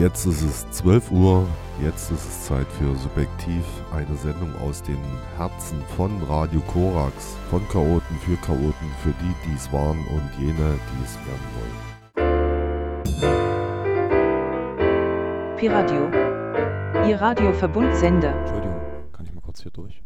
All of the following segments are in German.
Jetzt ist es 12 Uhr, jetzt ist es Zeit für Subjektiv, eine Sendung aus den Herzen von Radio Korax, von Chaoten für Chaoten, für die, die es waren und jene, die es werden wollen. Piradio, Ihr Radioverbundsender. Entschuldigung, kann ich mal kurz hier durch?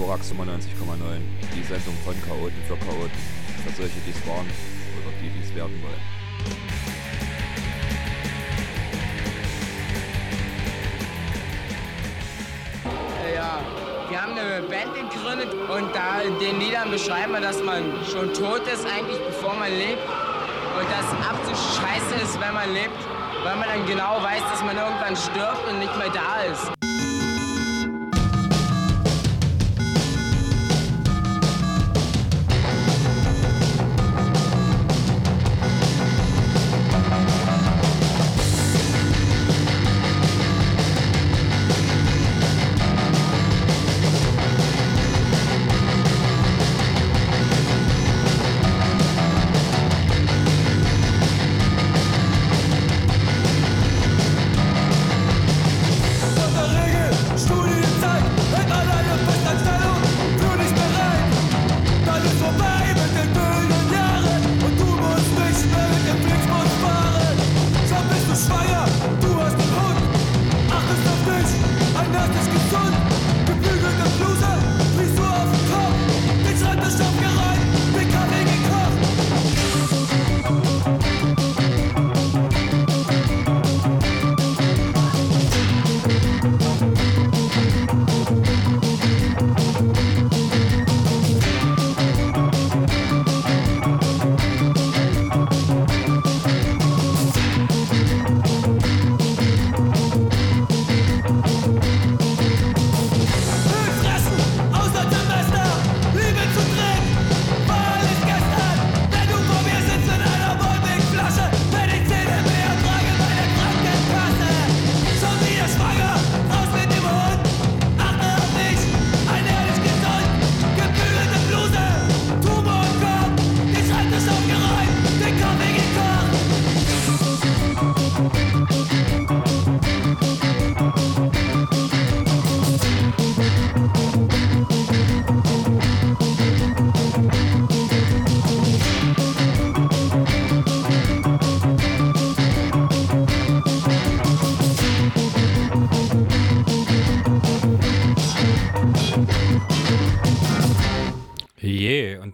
Korax 95,9. Die Sendung von Chaoten für Chaoten. Für solche, die es waren oder die, die es werden wollen. Ja, wir haben eine Band gegründet und da in den Liedern beschreiben wir, dass man schon tot ist eigentlich, bevor man lebt. Und dass absolut scheiße ist, wenn man lebt, weil man dann genau weiß, dass man irgendwann stirbt und nicht mehr da ist.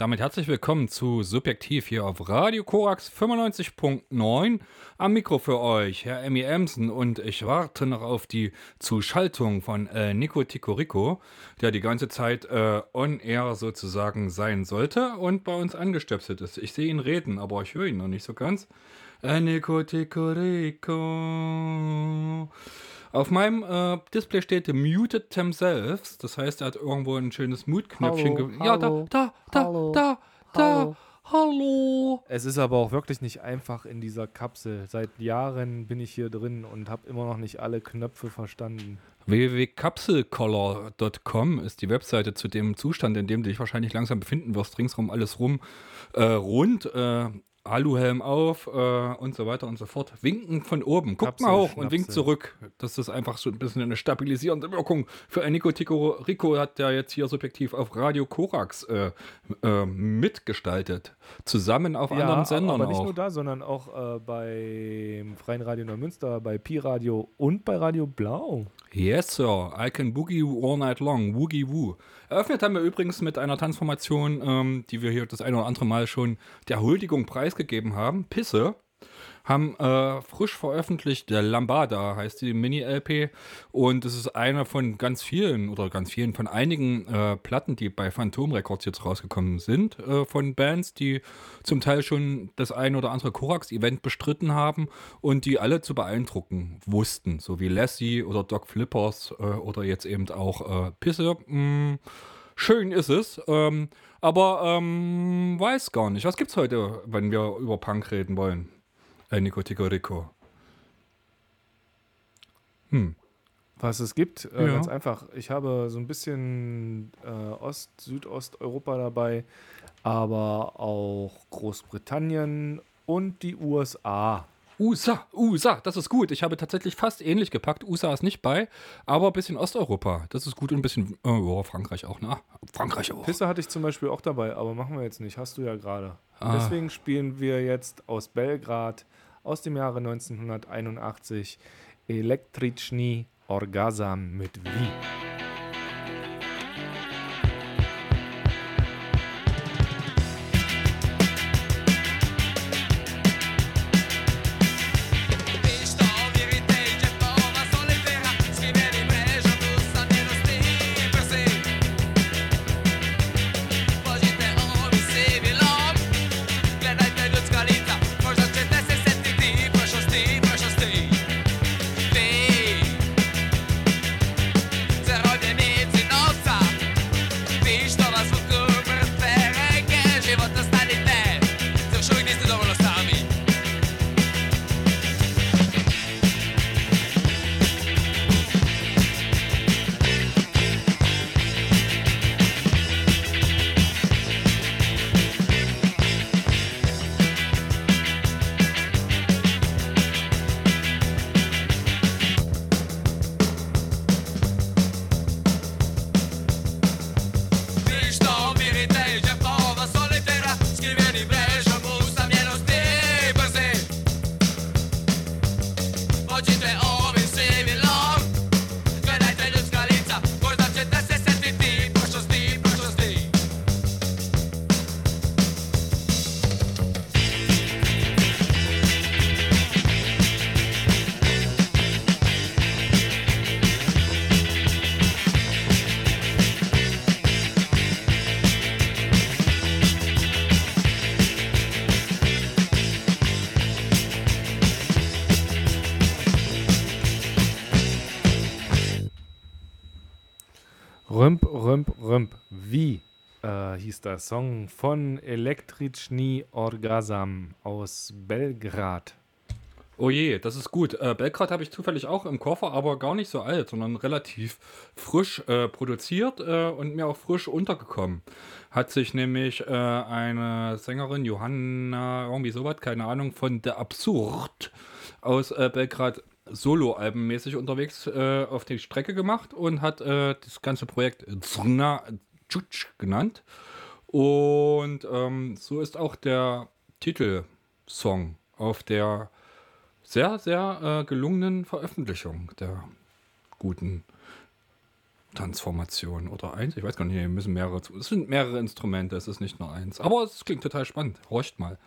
Damit herzlich willkommen zu Subjektiv hier auf Radio Korax 95.9. Am Mikro für euch, Herr Emmy Emsen, und ich warte noch auf die Zuschaltung von äh, Nico Ticorico, der die ganze Zeit äh, on air sozusagen sein sollte und bei uns angestöpselt ist. Ich sehe ihn reden, aber ich höre ihn noch nicht so ganz. Äh, Nico Ticorico. Auf meinem äh, Display steht Muted Themselves. Das heißt, er hat irgendwo ein schönes Mute-Knöpfchen. Ja, da, da, da, hallo, da, da. Hallo. Hallo. Es ist aber auch wirklich nicht einfach in dieser Kapsel. Seit Jahren bin ich hier drin und habe immer noch nicht alle Knöpfe verstanden. www.kapselcolor.com ist die Webseite zu dem Zustand, in dem du dich wahrscheinlich langsam befinden wirst. Ringsrum alles rum äh, rund. Äh, Aluhelm auf äh, und so weiter und so fort. Winken von oben. Guckt Kapsel, mal hoch Schnapsel. und winkt zurück. Das ist einfach so ein bisschen eine stabilisierende Wirkung für ein Nico Tico Rico hat der jetzt hier subjektiv auf Radio Korax äh, äh, mitgestaltet. Zusammen auf ja, anderen Sendern aber nicht auch. nur da, sondern auch äh, beim Freien Radio Neumünster, bei Pi Radio und bei Radio Blau. Yes, Sir. I can boogie all night long. Woogie woo. Eröffnet haben wir übrigens mit einer Transformation, ähm, die wir hier das eine oder andere Mal schon der Huldigung preisgegeben haben. Pisse. Haben äh, frisch veröffentlicht, der Lambada heißt die Mini-LP und es ist einer von ganz vielen oder ganz vielen von einigen äh, Platten, die bei Phantom Records jetzt rausgekommen sind, äh, von Bands, die zum Teil schon das ein oder andere Korax-Event bestritten haben und die alle zu beeindrucken wussten, so wie Lassie oder Doc Flippers äh, oder jetzt eben auch äh, Pisse. Mh, schön ist es. Ähm, aber ähm, weiß gar nicht. Was gibt's heute, wenn wir über Punk reden wollen? Äh, Nico Tico Rico. Hm. Was es gibt, äh, Ja. ganz einfach. Ich habe so ein bisschen äh, Ost-, Südosteuropa dabei, aber auch Großbritannien und die USA. USA, USA, das ist gut. Ich habe tatsächlich fast ähnlich gepackt. USA ist nicht bei, aber ein bisschen Osteuropa. Das ist gut und ein bisschen, ja, Frankreich auch, ne? Frankreich auch. Pisse hatte ich zum Beispiel auch dabei, aber machen wir jetzt nicht. Hast du ja gerade. Ah. Deswegen spielen wir jetzt aus Belgrad aus dem Jahre 1981 Elektrichny Orgasm mit Wie. Rümp, Rümp, Rümp. Wie äh, hieß der Song von Elektrichny Orgasm aus Belgrad. Oh je, das ist gut. Äh, Belgrad habe ich zufällig auch im Koffer, aber gar nicht so alt, sondern relativ frisch äh, produziert äh, und mir auch frisch untergekommen. Hat sich nämlich äh, eine Sängerin, Johanna, irgendwie sowas, keine Ahnung, von The Absurd aus äh, Belgrad solo-albenmäßig unterwegs äh, auf die Strecke gemacht und hat äh, das ganze Projekt Zrna Čuč genannt. Und ähm, so ist auch der Titelsong auf der sehr, sehr äh, gelungenen Veröffentlichung der guten Transformation oder eins. Ich weiß gar nicht, müssen mehrere. Es sind mehrere Instrumente, es ist nicht nur eins. Aber es klingt total spannend. Horcht mal.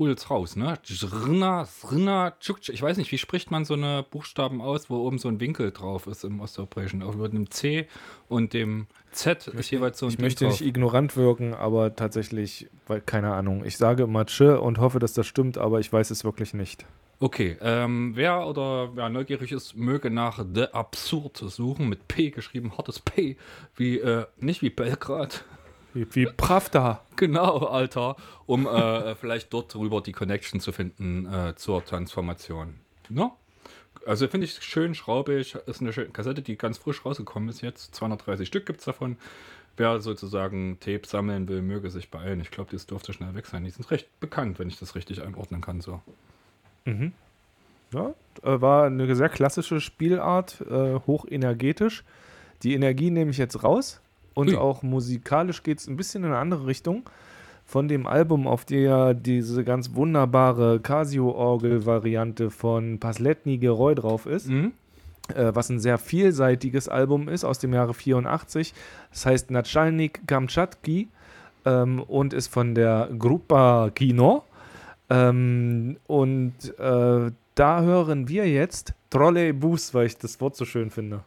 Sp sprudelt's raus, ne? Zrna, Zrna. Ich weiß nicht, wie spricht man so eine Buchstaben aus, wo oben so ein Winkel drauf ist im Osteuropäischen? Auch über dem C und dem Z ist jeweils so ein Ich Ding möchte drauf. nicht ignorant wirken, aber tatsächlich, weil keine Ahnung. Ich sage immer Tsch und hoffe, dass das stimmt, aber ich weiß es wirklich nicht. Okay, ähm, wer oder wer neugierig ist, möge nach The Absurd suchen, mit P geschrieben, hartes P, wie, äh, nicht wie Belgrad, Wie, Pravda. genau, Alter, um äh, vielleicht dort drüber die Connection zu finden äh, zur Transformation. Ne? Also finde ich schön schraubig, ist eine schöne Kassette, die ganz frisch rausgekommen ist jetzt, 230 Stück gibt es davon. Wer sozusagen Tape sammeln will, möge sich beeilen. Ich glaube, das dürfte schnell weg sein. Die sind recht bekannt, wenn ich das richtig einordnen kann. So. Ja, äh, war eine sehr klassische Spielart, äh, hochenergetisch. Die Energie nehme ich jetzt raus und Ui. auch musikalisch geht es ein bisschen in eine andere Richtung. Von dem Album, auf der diese ganz wunderbare Casio-Orgel-Variante von Pasletny Geroy drauf ist, Mhm. äh, was ein sehr vielseitiges Album ist aus dem Jahre 84. Das heißt Natschalnik Kamtschatki ähm, und ist von der Grupa Kino. Ähm, und äh, da hören wir jetzt Trolleybus, weil ich das Wort so schön finde.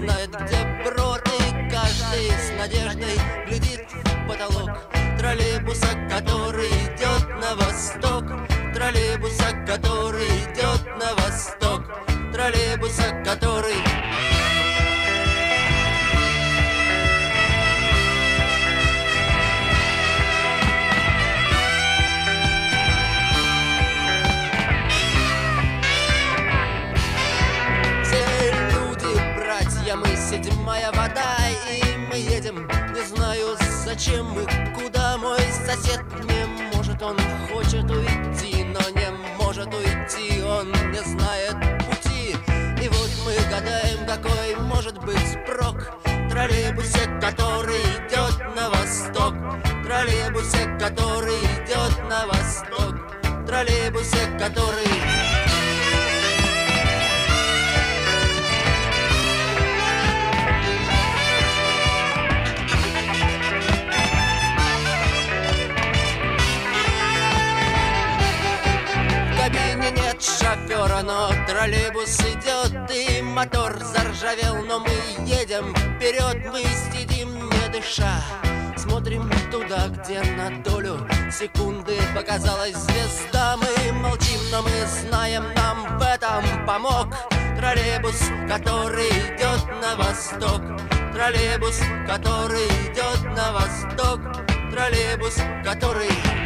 Знает, где брод И каждый с надеждой глядит в потолок Троллейбуса, который зачем мы Куда мой сосед? Не может Он хочет уйти, но не может уйти. Он не знает пути. И вот мы гадаем, какой может быть спрок Троллейбусе, который идет на восток. Троллейбусе, который идет на восток. Троллейбусе, который шофера, но троллейбус идет И мотор заржавел, но мы едем вперед Мы сидим, не дыша. Смотрим туда, где на долю секунды показалась звезда. Мы молчим, но мы знаем, нам в этом помог Троллейбус, который идет на восток. Троллейбус, который идет на восток. Троллейбус, который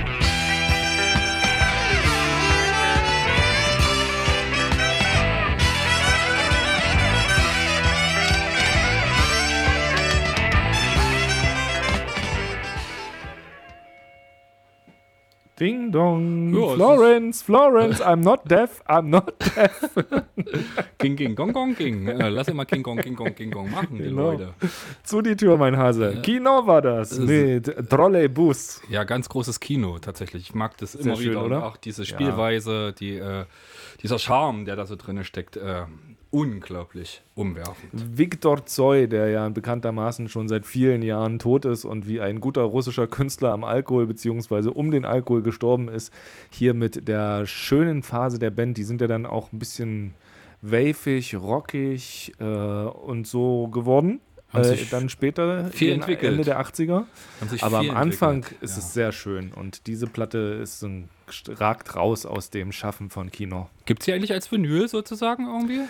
Ding dong. Ja, Florence, Florence, I'm not deaf, I'm not deaf. King, King, Gong, Gong, King. Lass immer King, Gong, King, Gong, King, Gong machen, die Genau. Leute. Zu die Tür, mein Hase. Kino war das mit Trolleybus. Ja, ganz großes Kino tatsächlich. Ich mag das immer schön, wieder. Und oder? auch diese Spielweise, die, äh, dieser Charme, der da so drin steckt, äh, unglaublich umwerfend. Viktor Zoy, der ja bekanntermaßen schon seit vielen Jahren tot ist und wie ein guter russischer Künstler am Alkohol bzw. um den Alkohol gestorben ist, hier mit der schönen Phase der Band, die sind ja dann auch ein bisschen wavig, rockig äh, und so geworden. Äh, dann später, viel entwickelt. Ende der 80er. Haben sich Aber am Anfang entwickelt. ist ja. es sehr schön und diese Platte ist ein, ragt raus aus dem Schaffen von Kino. Gibt es die eigentlich als Vinyl sozusagen irgendwie?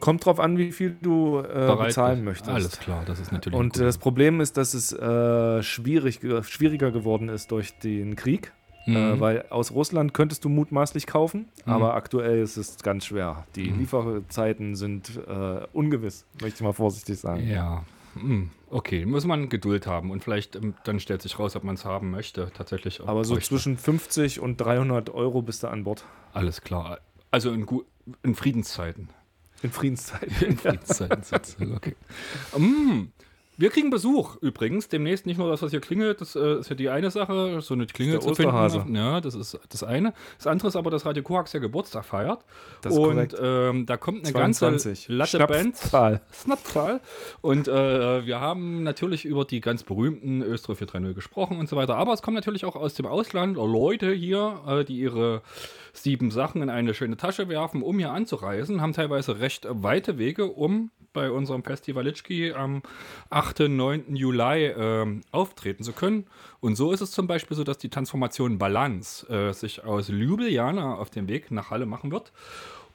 Kommt drauf an, wie viel du äh, bezahlen möchtest. Alles klar, das ist natürlich. Und das Problem ist, dass es äh, schwierig, ge- schwieriger geworden ist durch den Krieg. Mhm. Äh, weil aus Russland könntest du mutmaßlich kaufen, Mhm. aber aktuell ist es ganz schwer. Die Mhm. Lieferzeiten sind äh, ungewiss, möchte ich mal vorsichtig sagen. Ja. hm, okay, muss man Geduld haben und vielleicht ähm, dann stellt sich raus, ob man es haben möchte, tatsächlich. Aber so bräuchte. zwischen 50 und 300 Euro bist du an Bord. Alles klar. Also in, in Friedenszeiten. In Friedenszeiten. In Friedenszeiten sozusagen, okay. Mm, wir kriegen Besuch übrigens. Demnächst nicht nur das, was hier klingelt, das äh, ist ja die eine Sache, so eine Klingel zu finden. Ja, das ist das eine. Das andere ist aber, dass Radio Korax ja Geburtstag feiert. Das ist und korrekt. ähm, da kommt eine 22. ganze Latte Band. Schnapszahl. Snapzahl. Und äh, wir haben natürlich über die ganz berühmten Österreich 430 gesprochen und so weiter. Aber es kommen natürlich auch aus dem Ausland Leute hier, äh, die ihre sieben Sachen in eine schöne Tasche werfen, um hier anzureisen, haben teilweise recht weite Wege, um bei unserem Festival Litschki am 8. 9. Juli ähm, auftreten zu können. Und so ist es zum Beispiel so, dass die Transformation Balance äh, sich aus Ljubljana auf den Weg nach Halle machen wird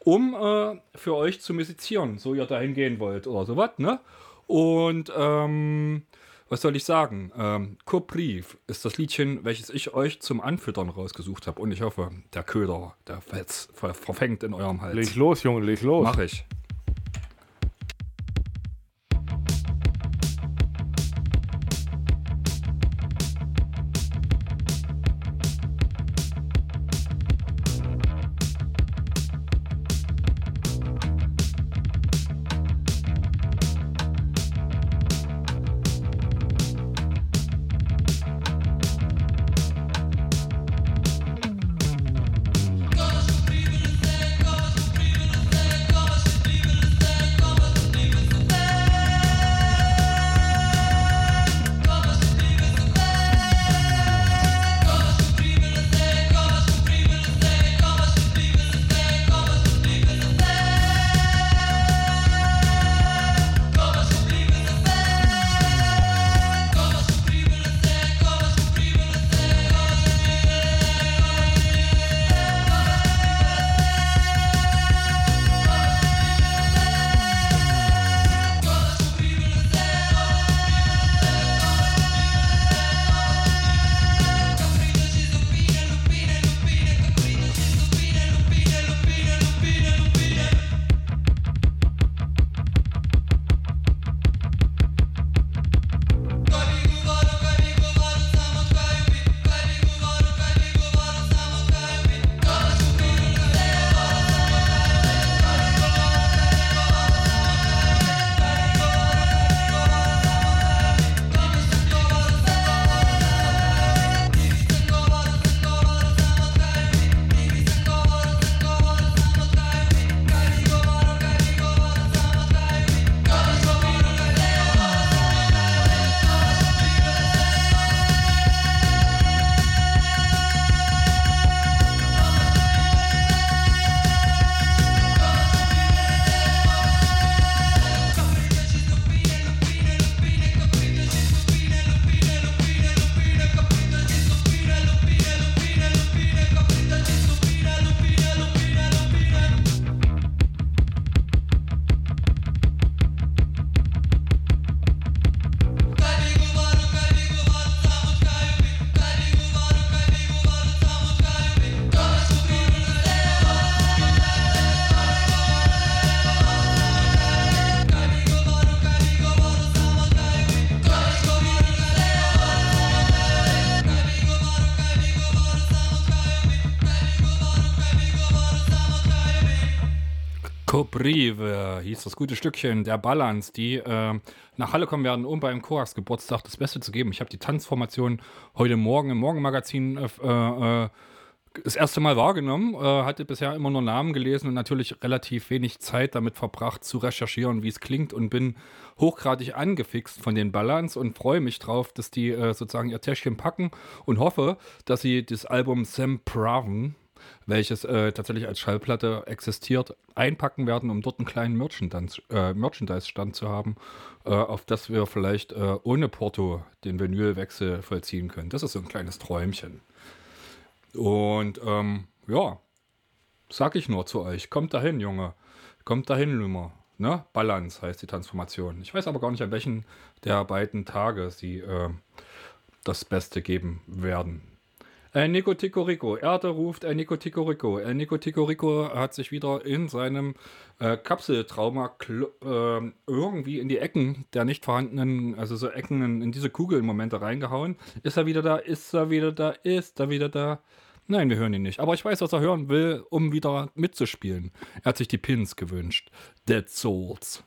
um äh, für euch zu musizieren, so ihr dahin gehen wollt oder sowas, ne? Und ähm, was soll ich sagen? Ähm, Kopriv ist das Liedchen, welches ich euch zum Anfüttern rausgesucht habe. Und ich hoffe, der Köder, der Fels verfängt in eurem Hals. Leg los, Junge, leg los. Mach ich. Koprive hieß das gute Stückchen der Balance, die äh, nach Halle kommen werden, um beim Korax Geburtstag das Beste zu geben. Ich habe die Tanzformation heute Morgen im Morgenmagazin äh, äh, das erste Mal wahrgenommen, äh, hatte bisher immer nur Namen gelesen und natürlich relativ wenig Zeit damit verbracht zu recherchieren, wie es klingt und bin hochgradig angefixt von den Balance und freue mich drauf, dass die äh, sozusagen ihr Täschchen packen und hoffe, dass sie das Album Sam Praven, welches äh, tatsächlich als Schallplatte existiert, einpacken werden, um dort einen kleinen äh, Merchandise-Stand zu haben, äh, auf das wir vielleicht äh, ohne Porto den Vinylwechsel vollziehen können. Das ist so ein kleines Träumchen. Und ähm, ja, sag ich nur zu euch, kommt dahin, Junge. Kommt dahin, Lümer. Ne? Balance heißt die Transformation. Ich weiß aber gar nicht, an welchen der beiden Tage sie äh, das Beste geben werden. El Nico Ticorico, Erde ruft El Nico Ticorico. El Nico Ticorico hat sich wieder in seinem äh, Kapseltrauma äh, irgendwie in die Ecken der nicht vorhandenen, also so Ecken in, in diese Kugelmomente reingehauen. Ist er wieder da? Ist er wieder da? Ist er wieder da? Nein, wir hören ihn nicht. Aber ich weiß, was er hören will, um wieder mitzuspielen. Er hat sich die Pins gewünscht. Dead Souls.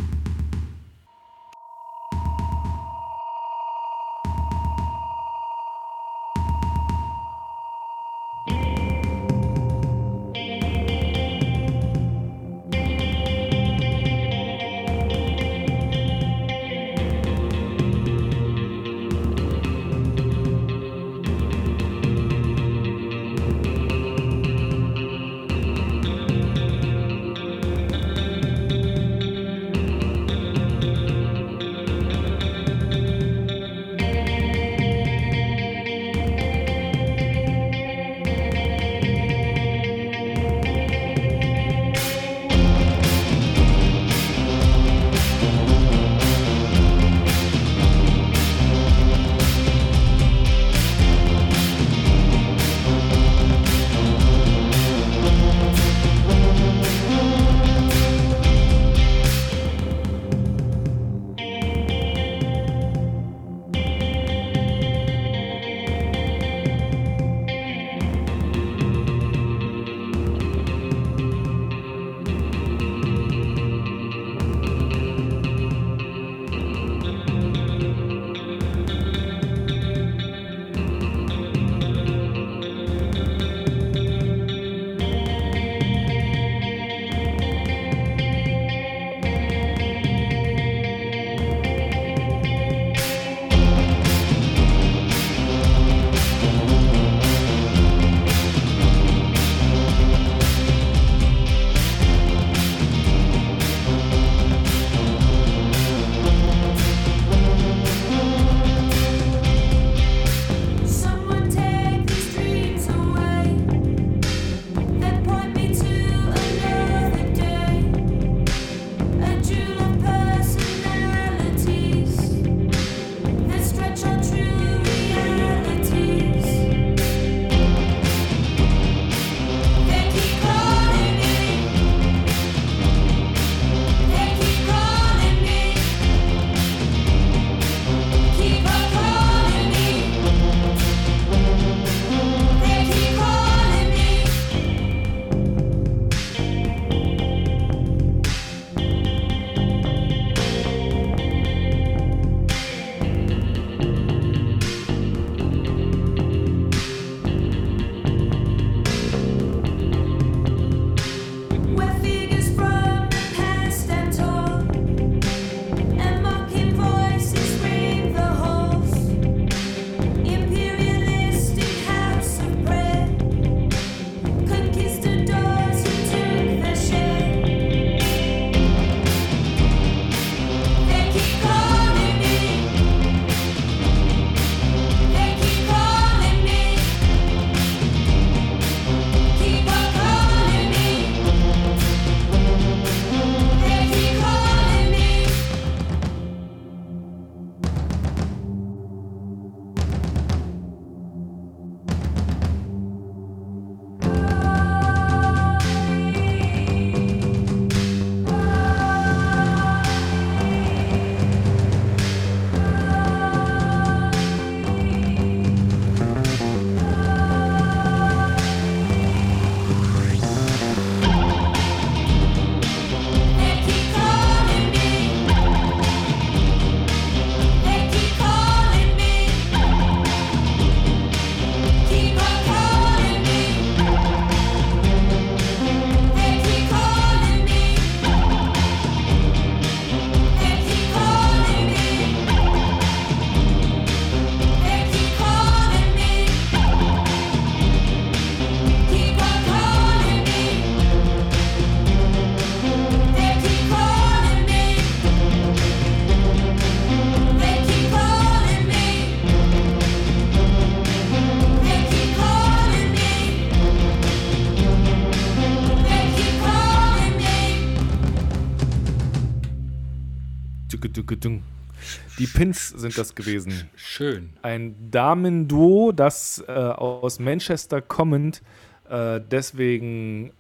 Pins sind das gewesen. Schön. Ein Damenduo, das äh, aus Manchester kommend äh, deswegen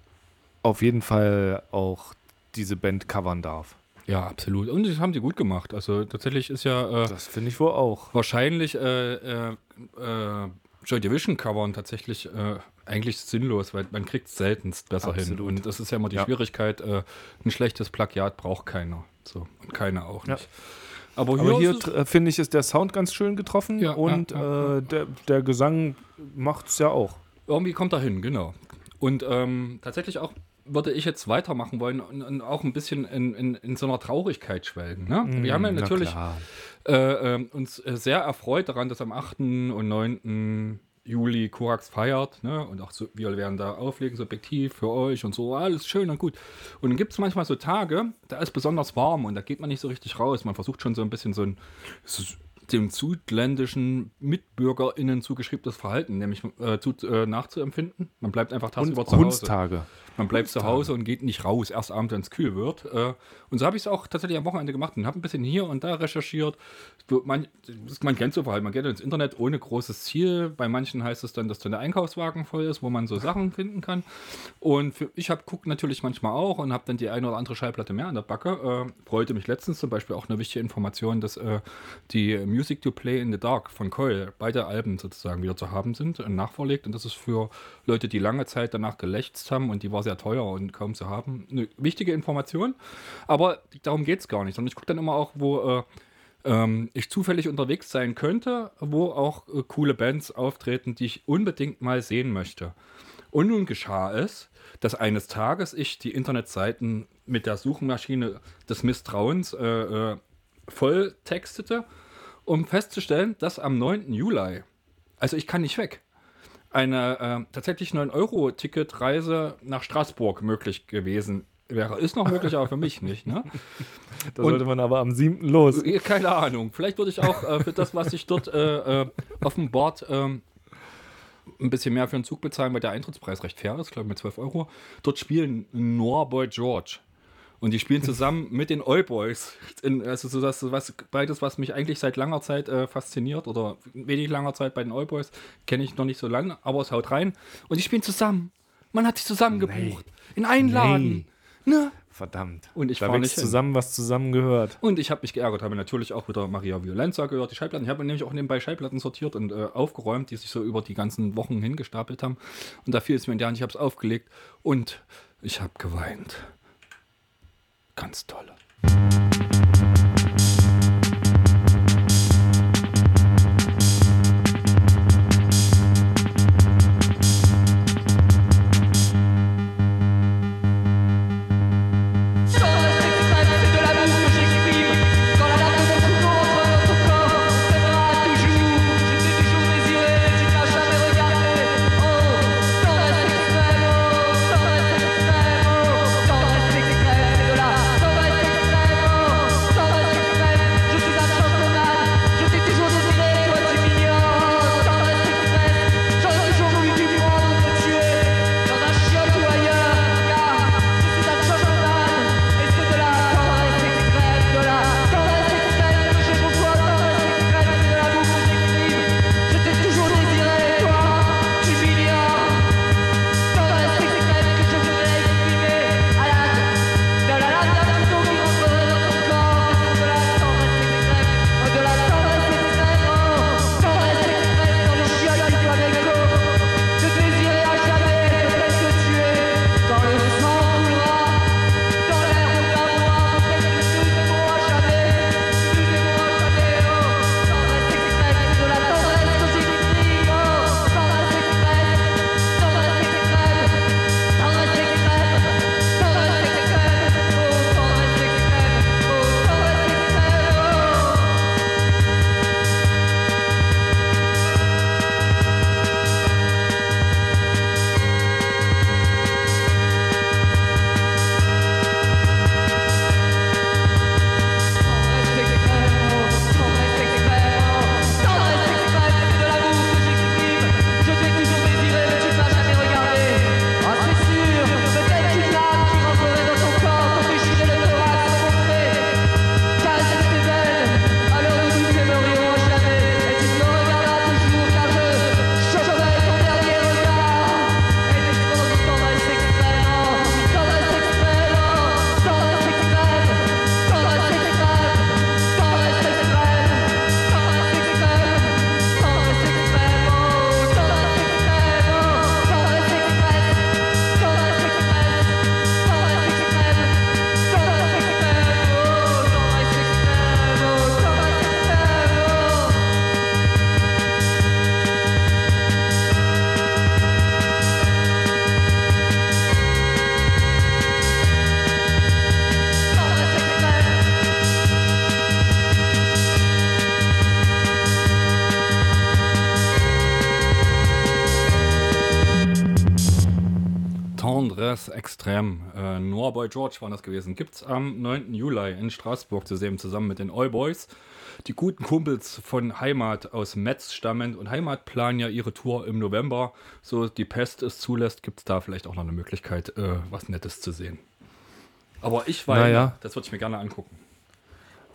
auf jeden Fall auch diese Band covern darf. Ja, absolut. Und das haben die gut gemacht. Also tatsächlich ist ja äh, Das finde ich wohl auch. wahrscheinlich äh, äh, äh, Joy Division covern tatsächlich äh, eigentlich sinnlos, weil man kriegt es seltenst besser hin. Absolut. Und das ist ja immer die Ja. Schwierigkeit, ein schlechtes Plagiat braucht keiner. So, und keiner auch Ja. Aber hier, hier äh, finde ich, ist der Sound ganz schön getroffen Ja, und ja, Äh, der, der Gesang macht es ja auch. irgendwie kommt er hin, genau. Und ähm, tatsächlich auch würde ich jetzt weitermachen wollen und, und auch ein bisschen in, in, in so einer Traurigkeit schwelgen. Ne? Wir haben ja Mm, Na natürlich klar. äh, ähm, uns äh, sehr erfreut daran, dass am 8. und 9. Juli Korax feiert. Ne? Und auch so, wir werden da auflegen, subjektiv für euch und so. Alles schön und gut. Und dann gibt es manchmal so Tage, da ist besonders warm und da geht man nicht so richtig raus. Man versucht schon so ein bisschen so ein so dem südländischen MitbürgerInnen zugeschriebenes Verhalten, nämlich äh, zu, äh, nachzuempfinden. Man bleibt einfach Und tagsüber zu Hause. Hundstage. Man bleibt zu Hause und geht nicht raus, erst abends, wenn es kühl wird. Äh, und so habe ich es auch tatsächlich am Wochenende gemacht und habe ein bisschen hier und da recherchiert. Man, man kennt so Verhalten, man geht ins Internet ohne großes Ziel. Bei manchen heißt es dann, dass dann der Einkaufswagen voll ist, wo man so Sachen finden kann. Und für, ich habe guckt natürlich manchmal auch und habe dann die eine oder andere Schallplatte mehr an der Backe. Äh, freute mich letztens zum Beispiel auch eine wichtige Information, dass äh, die Music to Play in the Dark von Coil, beide Alben sozusagen wieder zu haben sind, äh, nachvorlegt. Und das ist für Leute, die lange Zeit danach gelächzt haben und die war sehr teuer und kaum zu haben, eine wichtige Information. Aber darum geht es gar nicht, sondern ich gucke dann immer auch, wo äh, ähm, ich zufällig unterwegs sein könnte, wo auch äh, coole Bands auftreten, die ich unbedingt mal sehen möchte. Und nun geschah es, dass eines Tages ich die Internetseiten mit der Suchmaschine des Misstrauens äh, äh, voll textete, um festzustellen, dass am 9. Juli, also ich kann nicht weg, eine äh, tatsächlich 9-Euro-Ticketreise nach Straßburg möglich gewesen wäre. Ist noch möglich, aber für mich nicht. Ne? Da Und- sollte man aber am 7. los. Keine Ahnung. Vielleicht würde ich auch äh, für das, was ich dort äh, äh, auf dem Board ähm, ein bisschen mehr für den Zug bezahlen, weil der Eintrittspreis recht fair ist, glaube ich mit 12 Euro. Dort spielen Norboy George. Und die spielen zusammen mit den Oi Boys. In, also so das, was, beides, was mich eigentlich seit langer Zeit äh, fasziniert oder wenig langer Zeit bei den Oi Boys, kenne ich noch nicht so lange, aber es haut rein. Und die spielen zusammen. Man hat sich zusammen gebucht. In einen Laden. Ne? Verdammt. Und ich da nicht hin. zusammen, was zusammen gehört. Und ich habe mich geärgert, habe natürlich auch wieder Maria Violenza gehört, die Schallplatten. Ich habe nämlich auch nebenbei Schallplatten sortiert und äh, aufgeräumt, die sich so über die ganzen Wochen hingestapelt haben. Und da fiel es mir in die Hand, ich habe es aufgelegt und ich habe geweint. Ganz tolle. Extrem. Äh, Noah Boy George war das gewesen. Gibt's am 9. Juli in Straßburg zu sehen, zusammen mit den All Boys. Die guten Kumpels von Heimat aus Metz stammend und Heimat planen ja ihre Tour im November. So die Pest es zulässt, gibt es da vielleicht auch noch eine Möglichkeit, äh, was Nettes zu sehen. Aber ich weiß, Naja. das würde ich mir gerne angucken.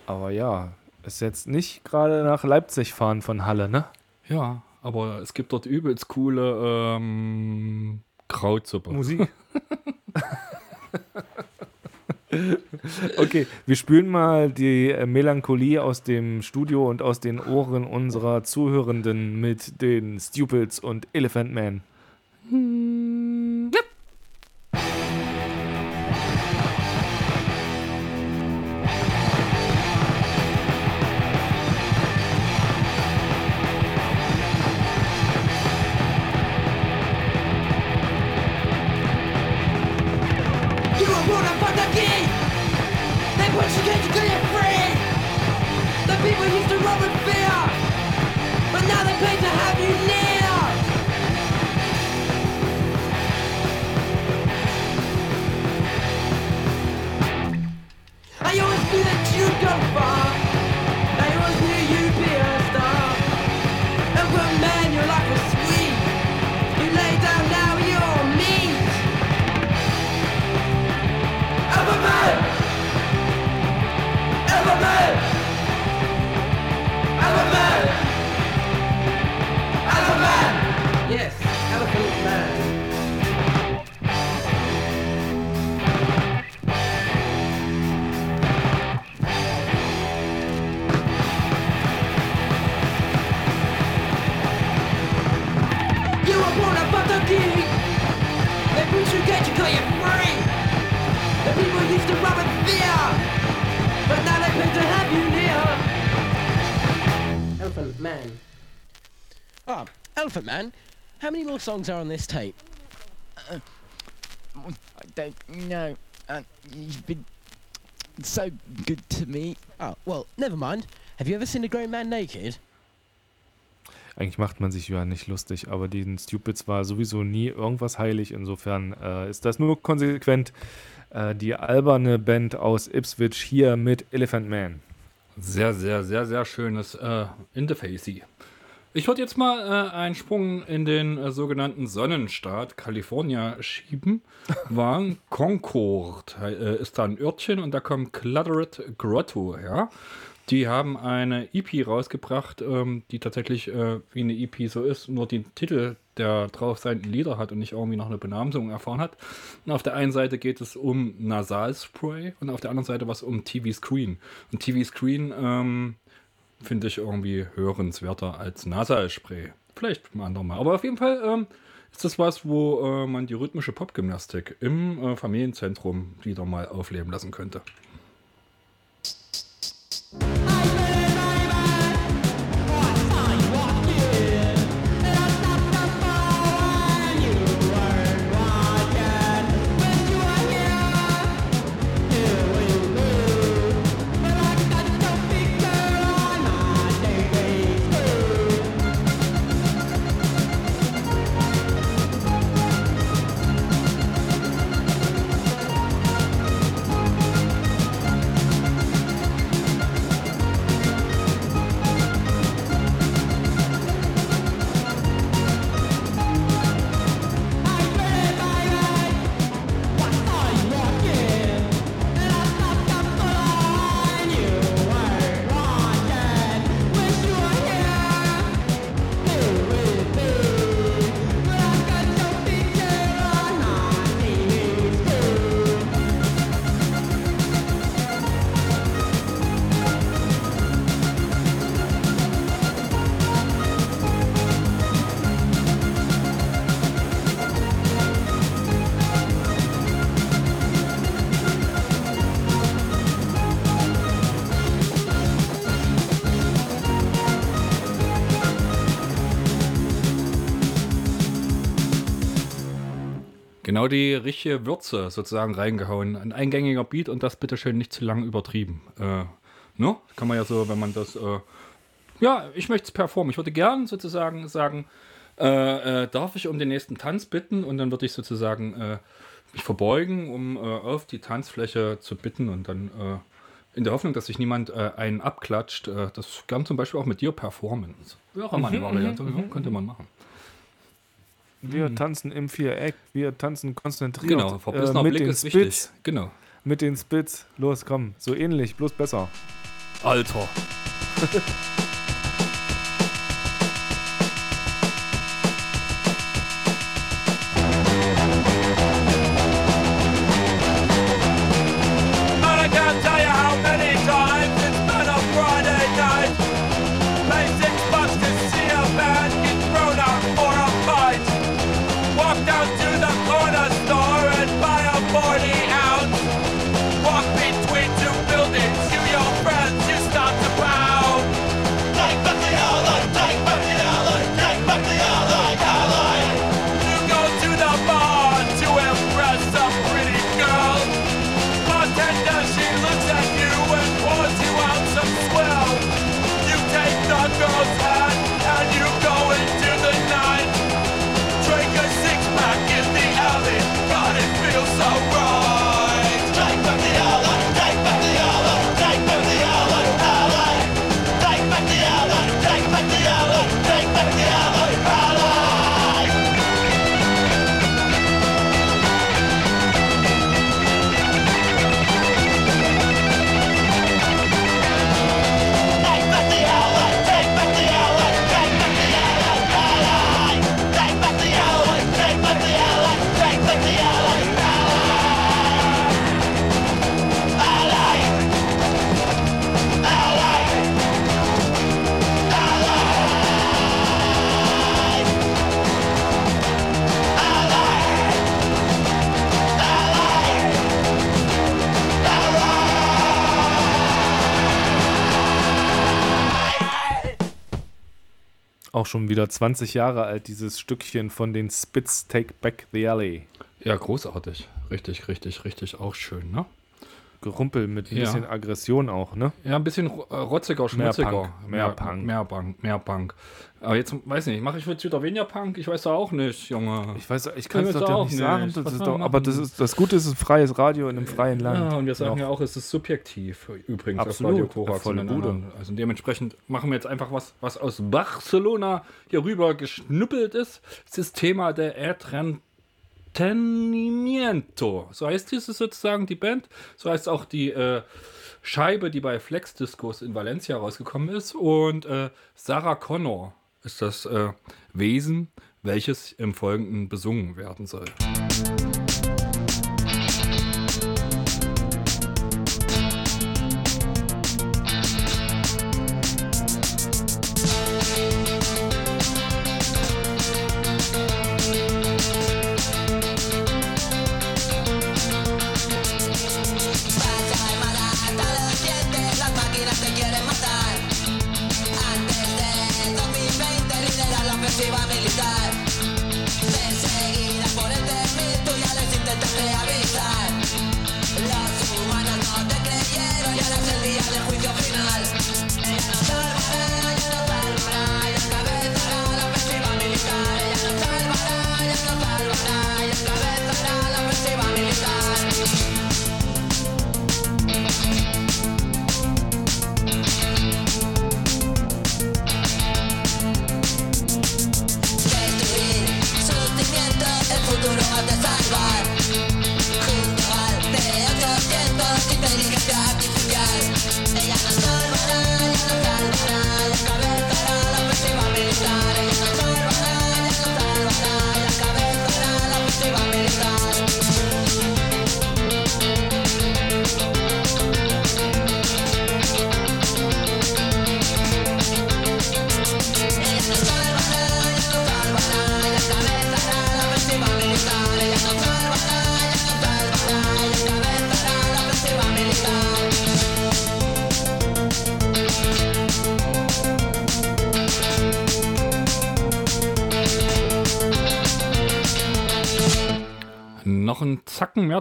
Aber ja, ist jetzt nicht gerade nach Leipzig fahren von Halle, ne? Ja, aber es gibt dort übelst coole ähm, Krautsuppe. Musik. okay, wir spülen mal die äh, Melancholie aus dem Studio und aus den Ohren unserer Zuhörenden mit den Stupids und Elephant Man. Songs are on this tape? I don't know. Uh, you've been so good to me. Oh, well, never mind. Have you ever seen a grown man naked? Eigentlich macht man sich ja nicht lustig, aber den Stupids war sowieso nie irgendwas heilig. Insofern äh, ist das nur konsequent. Äh, die alberne Band aus Ipswich hier mit Elephant Man. Sehr, sehr, sehr, sehr schönes äh, Interfacey. Ich würde jetzt mal äh, einen Sprung in den äh, sogenannten Sonnenstaat California schieben. War Concord, äh, ist da ein Örtchen und da kommt Cluttered Grotto her. Die haben eine EP rausgebracht, ähm, die tatsächlich äh, wie eine EP so ist, nur den Titel der drauf sein Lieder hat und nicht irgendwie noch eine Benamsung erfahren hat. Und auf der einen Seite geht es um Nasalspray und auf der anderen Seite was um TV Screen. Und TV Screen ähm, finde ich irgendwie hörenswerter als Nasalspray. Vielleicht ein andermal. Aber auf jeden Fall ähm, ist das was, wo äh, man die rhythmische Popgymnastik im äh, Familienzentrum wieder mal aufleben lassen könnte. Genau die richtige Würze sozusagen reingehauen. Ein eingängiger Beat und das bitteschön nicht zu lang übertrieben. Äh, ne? Kann man ja so, wenn man das. Äh, ja, ich möchte es performen. Ich würde gern sozusagen sagen, äh, äh, darf ich um den nächsten Tanz bitten und dann würde ich sozusagen äh, mich verbeugen, um äh, auf die Tanzfläche zu bitten und dann in der Hoffnung, dass sich niemand äh, einen abklatscht, äh, das gern zum Beispiel auch mit dir performen. Wäre auch mal eine Mhm, Variante, mhm, könnte man machen. Wir tanzen im Viereck, wir tanzen konzentriert. Genau, verbissener äh, mit Blick den ist wichtig. Spits. Genau. Mit den Spits. Los, komm. So ähnlich, bloß besser. Alter. schon wieder 20 Jahre alt, dieses Stückchen von den Spits Take Back the Alley. Ja, großartig. Richtig, richtig, richtig auch schön, ne? Gerumpel mit ein Ja. bisschen Aggression auch, ne? Ja, ein bisschen äh, rotziger, Mehr schmutziger. Punk, mehr Punk. Mehr Punk, mehr Punk. Aber jetzt, weiß nicht, mache ich jetzt wieder weniger Punk? Ich weiß ja auch nicht, Junge. Ich weiß, ich kann es doch auch nicht sagen. nicht. Das doch, aber das, ist, das Gute ist, es ist ein freies Radio in einem freien Land. Ja, und wir sagen Noch. ja auch, es ist subjektiv übrigens Absolut, auf Radio Korax. volle Bude. Also dementsprechend machen wir jetzt einfach was, was aus Barcelona hier rüber geschnüppelt ist. Das ist Thema der Entretenimiento. So heißt dieses sozusagen die Band. So heißt auch die äh, Scheibe, die bei Flex Discos in Valencia rausgekommen ist. Und äh, Sarah Connor ist das äh, Wesen, welches im Folgenden besungen werden soll.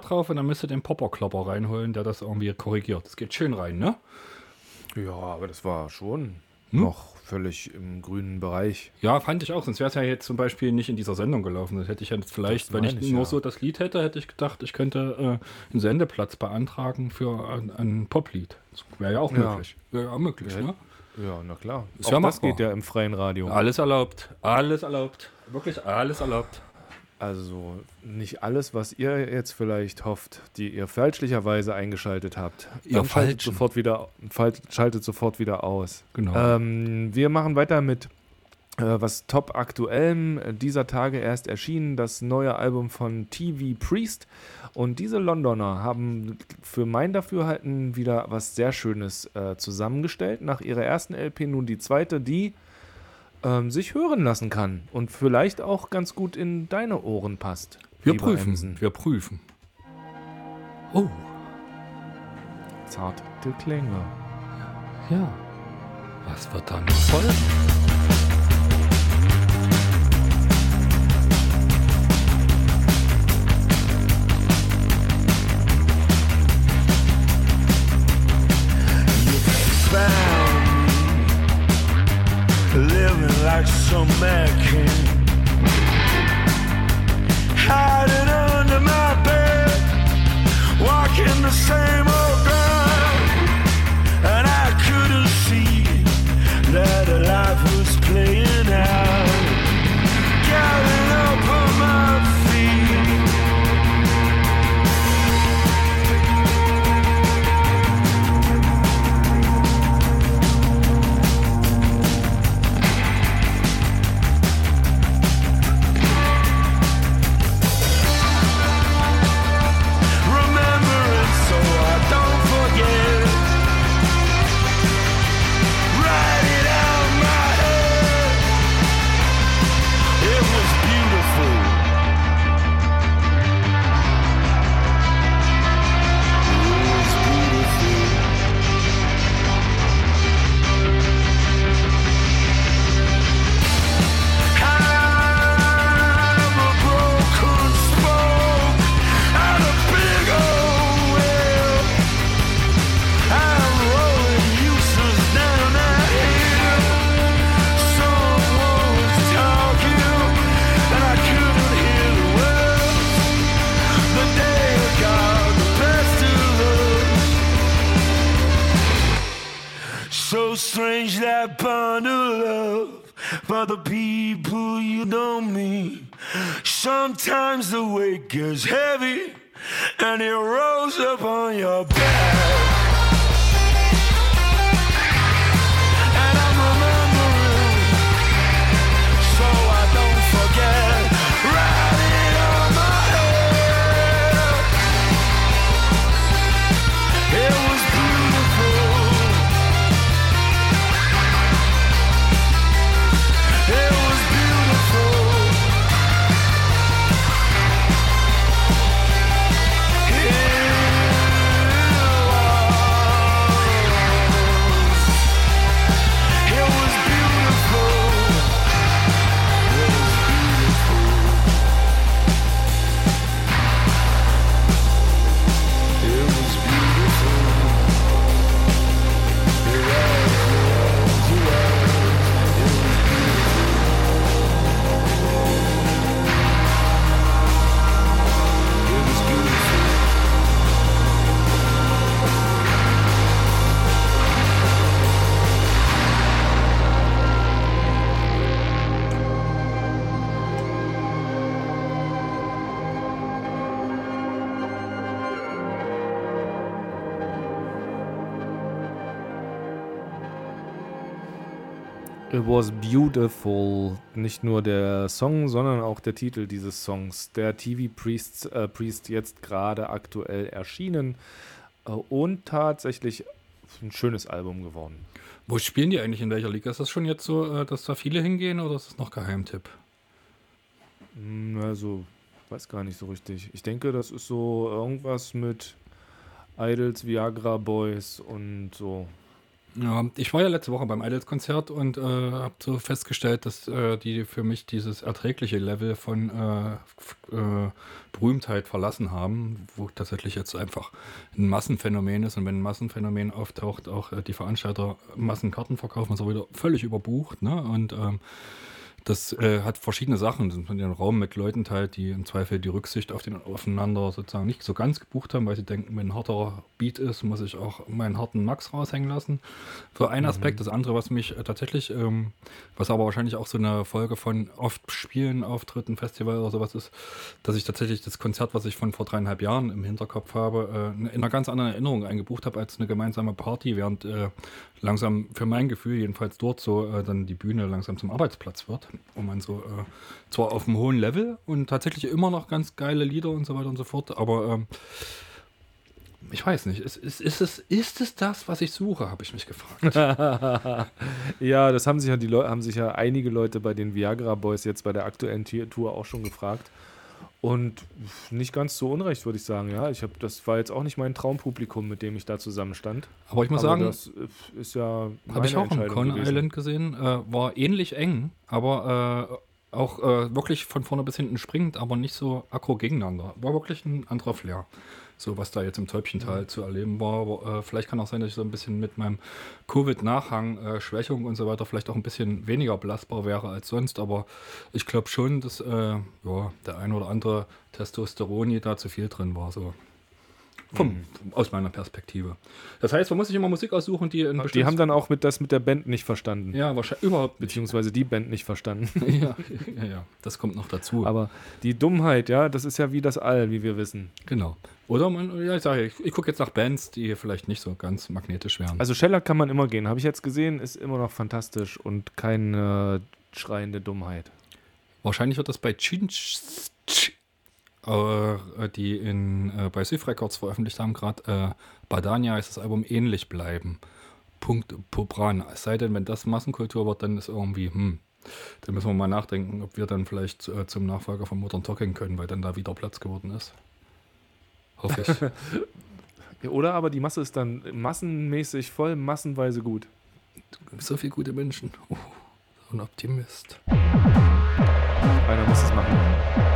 Drauf und dann müsst ihr den Popperklopper reinholen, der das irgendwie korrigiert. Das geht schön rein, ne? Ja, aber das war schon Hm? noch völlig im grünen Bereich. Ja, fand ich auch. Sonst wäre es ja jetzt zum Beispiel nicht in dieser Sendung gelaufen. Das hätte ich jetzt vielleicht, wenn ich, ich, nur ja. so das Lied hätte, hätte ich gedacht, ich könnte äh, einen Sendeplatz beantragen für ein, ein Poplied. Das wäre ja auch Ja. möglich. Wäre ja auch möglich, Ja. ne? Ja, na klar. Ist Auch ja das machbar. geht ja im freien Radio. Alles erlaubt. Alles erlaubt. Wirklich alles erlaubt. Also nicht alles, was ihr jetzt vielleicht hofft, die ihr fälschlicherweise eingeschaltet habt. Ihr Dann schaltet sofort wieder, schaltet sofort wieder aus. Genau. Ähm, wir machen weiter mit äh, was top aktuellem. Äh, Dieser Tage erst erschienen das neue Album von TV Priest. Und diese Londoner haben für mein Dafürhalten wieder was sehr Schönes äh, zusammengestellt. Nach ihrer ersten LP nun die zweite, die ähm, sich hören lassen kann und vielleicht auch ganz gut in deine Ohren passt. Wir prüfen. Emsen. Wir prüfen. Oh, Zarte Klänge. ja. Was wird dann folgen? man. It was beautiful. Nicht nur der Song, sondern auch der Titel dieses Songs. Der TV Priest, äh, Priest jetzt gerade aktuell erschienen äh, und tatsächlich ein schönes Album geworden. Wo spielen die eigentlich in welcher Liga? Ist das schon jetzt so, äh, dass da viele hingehen oder ist das noch Geheimtipp? Hm, Also, weiß gar nicht so richtig. Ich denke, das ist so irgendwas mit Idols, Viagra Boys und so. Ja, ich war ja letzte Woche beim Idols-Konzert und äh, habe so festgestellt, dass äh, die für mich dieses erträgliche Level von äh, äh, Berühmtheit verlassen haben, wo tatsächlich jetzt einfach ein Massenphänomen ist und wenn ein Massenphänomen auftaucht, auch äh, die Veranstalter Massenkarten verkaufen, ist auch wieder völlig überbucht. Ne? Und ähm, das äh, hat verschiedene Sachen. Das ist den Raum mit Leuten teilt, die im Zweifel die Rücksicht auf den aufeinander sozusagen nicht so ganz gebucht haben, weil sie denken, wenn ein harter Beat ist, muss ich auch meinen harten Max raushängen lassen. So ein Aspekt. Das andere, was mich äh, tatsächlich, ähm, was aber wahrscheinlich auch so eine Folge von oft Spielen, Auftritten, Festival oder sowas ist, dass ich tatsächlich das Konzert, was ich von vor dreieinhalb Jahren im Hinterkopf habe, äh, in einer ganz anderen Erinnerung eingebucht habe als eine gemeinsame Party, während äh, langsam für mein Gefühl jedenfalls dort so äh, dann die Bühne langsam zum Arbeitsplatz wird, wo man so äh, zwar auf einem hohen Level und tatsächlich immer noch ganz geile Lieder und so weiter und so fort, aber ähm, ich weiß nicht, ist, ist, ist, es, ist es das, was ich suche, habe ich mich gefragt. ja, das haben sich ja die haben sich ja einige Leute bei den Viagra Boys jetzt bei der aktuellen Tour auch schon gefragt. Und nicht ganz so unrecht, würde ich sagen. Ja, ich habe, das war jetzt auch nicht mein Traumpublikum, mit dem ich da zusammenstand. Aber ich muss sagen, das äh, ist ja Habe ich auch im Entscheidung Con gewesen. Island gesehen. Äh, war ähnlich eng, aber äh, auch äh, wirklich von vorne bis hinten springend, aber nicht so aggro gegeneinander. War wirklich ein anderer Flair. So was da jetzt im Täubchental zu erleben war. Aber, äh, vielleicht kann auch sein, dass ich so ein bisschen mit meinem Covid-Nachhang, äh, Schwächung und so weiter, vielleicht auch ein bisschen weniger belastbar wäre als sonst. Aber ich glaube schon, dass äh, ja, der ein oder andere Testosteroni da zu viel drin war. So. Vom, Aus meiner Perspektive. Das heißt, man muss sich immer Musik aussuchen, die in Die haben dann auch mit das mit der Band nicht verstanden. Ja, wahrscheinlich überhaupt nicht. Beziehungsweise die Band nicht verstanden. ja, ja, ja, das kommt noch dazu. Aber die Dummheit, ja, das ist ja wie das All, wie wir wissen. Genau. Oder man, ja, ich sage, ich, ich gucke jetzt nach Bands, die vielleicht nicht so ganz magnetisch wären. Also Scheller kann man immer gehen. Habe ich jetzt gesehen, ist immer noch fantastisch und keine schreiende Dummheit. Wahrscheinlich wird das bei Chinch, äh, die in, äh, bei Sif Records veröffentlicht haben, gerade äh, Badania ist das Album ähnlich bleiben. Punkt Pobran. Es sei denn, wenn das Massenkultur wird, dann ist irgendwie, hm, dann müssen wir mal nachdenken, ob wir dann vielleicht äh, zum Nachfolger von Modern Talking können, weil dann da wieder Platz geworden ist. Hoffe ich. Ja, Oder aber die Masse ist dann massenmäßig voll, massenweise gut. so viele gute Menschen. Oh, so ein Optimist. Einer muss es machen.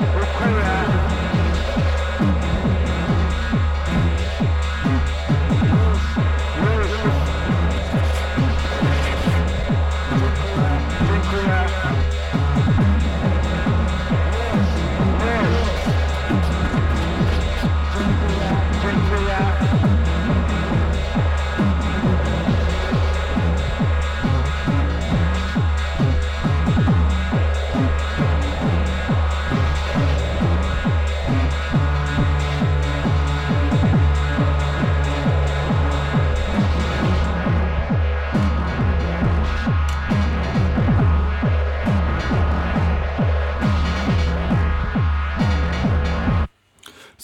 Request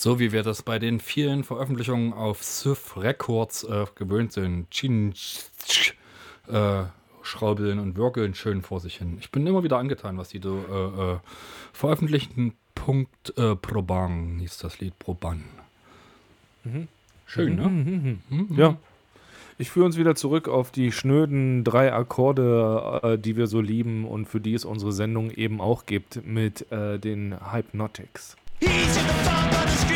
So wie wir das bei den vielen Veröffentlichungen auf Sith Records äh, gewöhnt sind. Chin, äh, schraubeln und würgeln schön vor sich hin. Ich bin immer wieder angetan, was die so äh, äh, veröffentlichten. Punkt äh, Proban hieß das Lied Proban. Mhm. Schön, ne? Mhm, mhm. Mhm. Ja. Ich führe uns wieder zurück auf die schnöden drei Akkorde, äh, die wir so lieben und für die es unsere Sendung eben auch gibt, mit äh, den Hypnotics. He's in the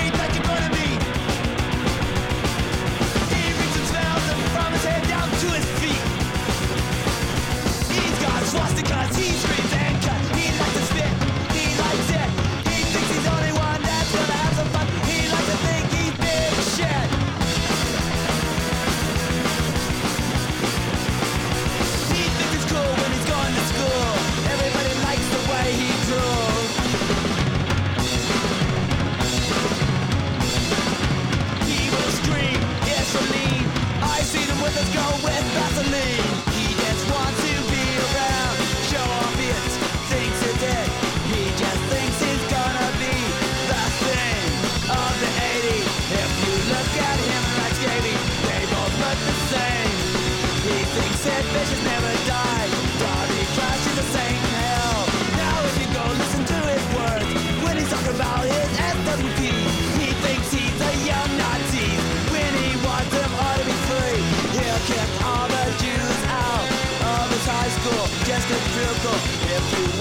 with us go with Vaseline.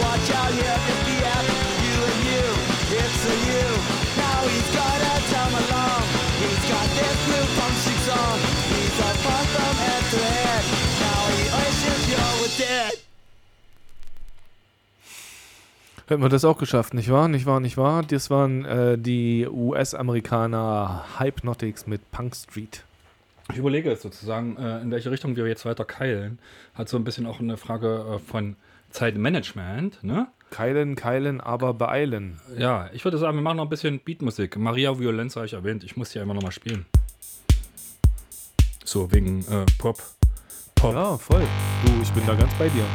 Watch out here, if the F, you and you, it's a you. Now he's gotta come along. He's got this blue function song. He's a fun from head to head. Now he wishes you're dead. Hätten wir das auch geschafft, nicht wahr? Nicht wahr, nicht wahr? Das waren äh, die US-Amerikaner Hypnotics mit Punk Street. Ich überlege jetzt sozusagen, äh, in welche Richtung wir jetzt weiter keilen. Hat so ein bisschen auch eine Frage äh, von Zeitmanagement, ne? Keilen, keilen, aber beeilen. Ja, ich würde sagen, wir machen noch ein bisschen Beatmusik. Maria Violenz habe ich erwähnt. Ich muss die einfach nochmal spielen. So, wegen äh, Pop. Pop. Ja, voll. Du, ich bin da ganz bei dir.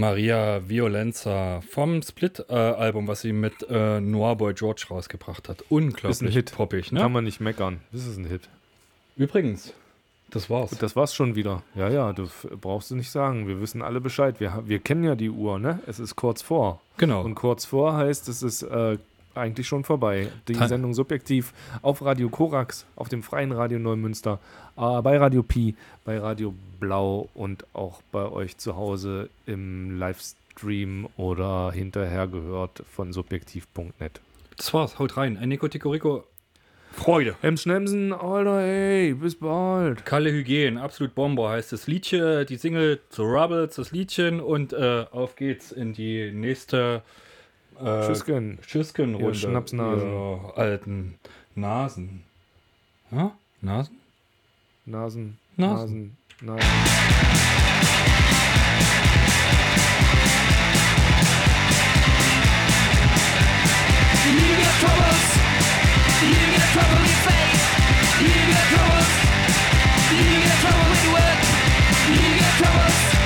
Maria Violenza vom Split-Album, was sie mit äh, Noir Boy George rausgebracht hat. Unglaublich Ist ein Hit. poppig, ne? Kann man nicht meckern. Das ist ein Hit. Übrigens, das war's. Das war's schon wieder. Ja, ja, du brauchst du nicht sagen. Wir wissen alle Bescheid. Wir, wir kennen ja die Uhr, ne? Es ist kurz vor. Genau. Und kurz vor heißt, es ist äh, eigentlich schon vorbei. Die Ta- Sendung subjektiv auf Radio Korax, auf dem freien Radio Neumünster, äh, bei Radio Pi, bei Radio Blau und auch bei euch zu Hause im Livestream oder hinterher gehört von subjektiv.net. Das war's. Haut rein. Ein Nico Tico Freude. Hems Schnemsen, Alter, ey, bis bald. Kalle Hygien, absolut Bomber heißt das Liedchen, die Single zu Rubbles, das Liedchen und äh, auf geht's in die nächste äh, Schüsken. Tschüssken runter. Schnapsnasen. Alten Nasen. Ja? Nasen? Nasen. Nasen. Nasen. You troubles. You got trouble. You got troubles. You work. You got troubles.